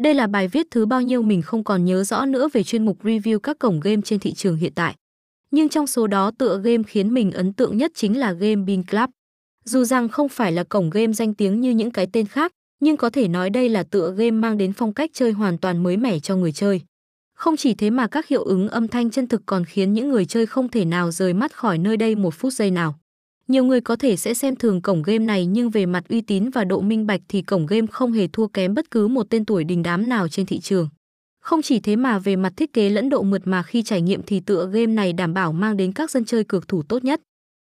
Đây là bài viết thứ bao nhiêu mình không còn nhớ rõ nữa về chuyên mục review các cổng game trên thị trường hiện tại. Nhưng trong số đó tựa game khiến mình ấn tượng nhất chính là game Bean Club. Dù rằng không phải là cổng game danh tiếng như những cái tên khác, nhưng có thể nói đây là tựa game mang đến phong cách chơi hoàn toàn mới mẻ cho người chơi. Không chỉ thế mà các hiệu ứng âm thanh chân thực còn khiến những người chơi không thể nào rời mắt khỏi nơi đây một phút giây nào. Nhiều người có thể sẽ xem thường cổng game này nhưng về mặt uy tín và độ minh bạch thì cổng game không hề thua kém bất cứ một tên tuổi đình đám nào trên thị trường. Không chỉ thế mà về mặt thiết kế lẫn độ mượt mà khi trải nghiệm thì tựa game này đảm bảo mang đến các dân chơi cược thủ tốt nhất.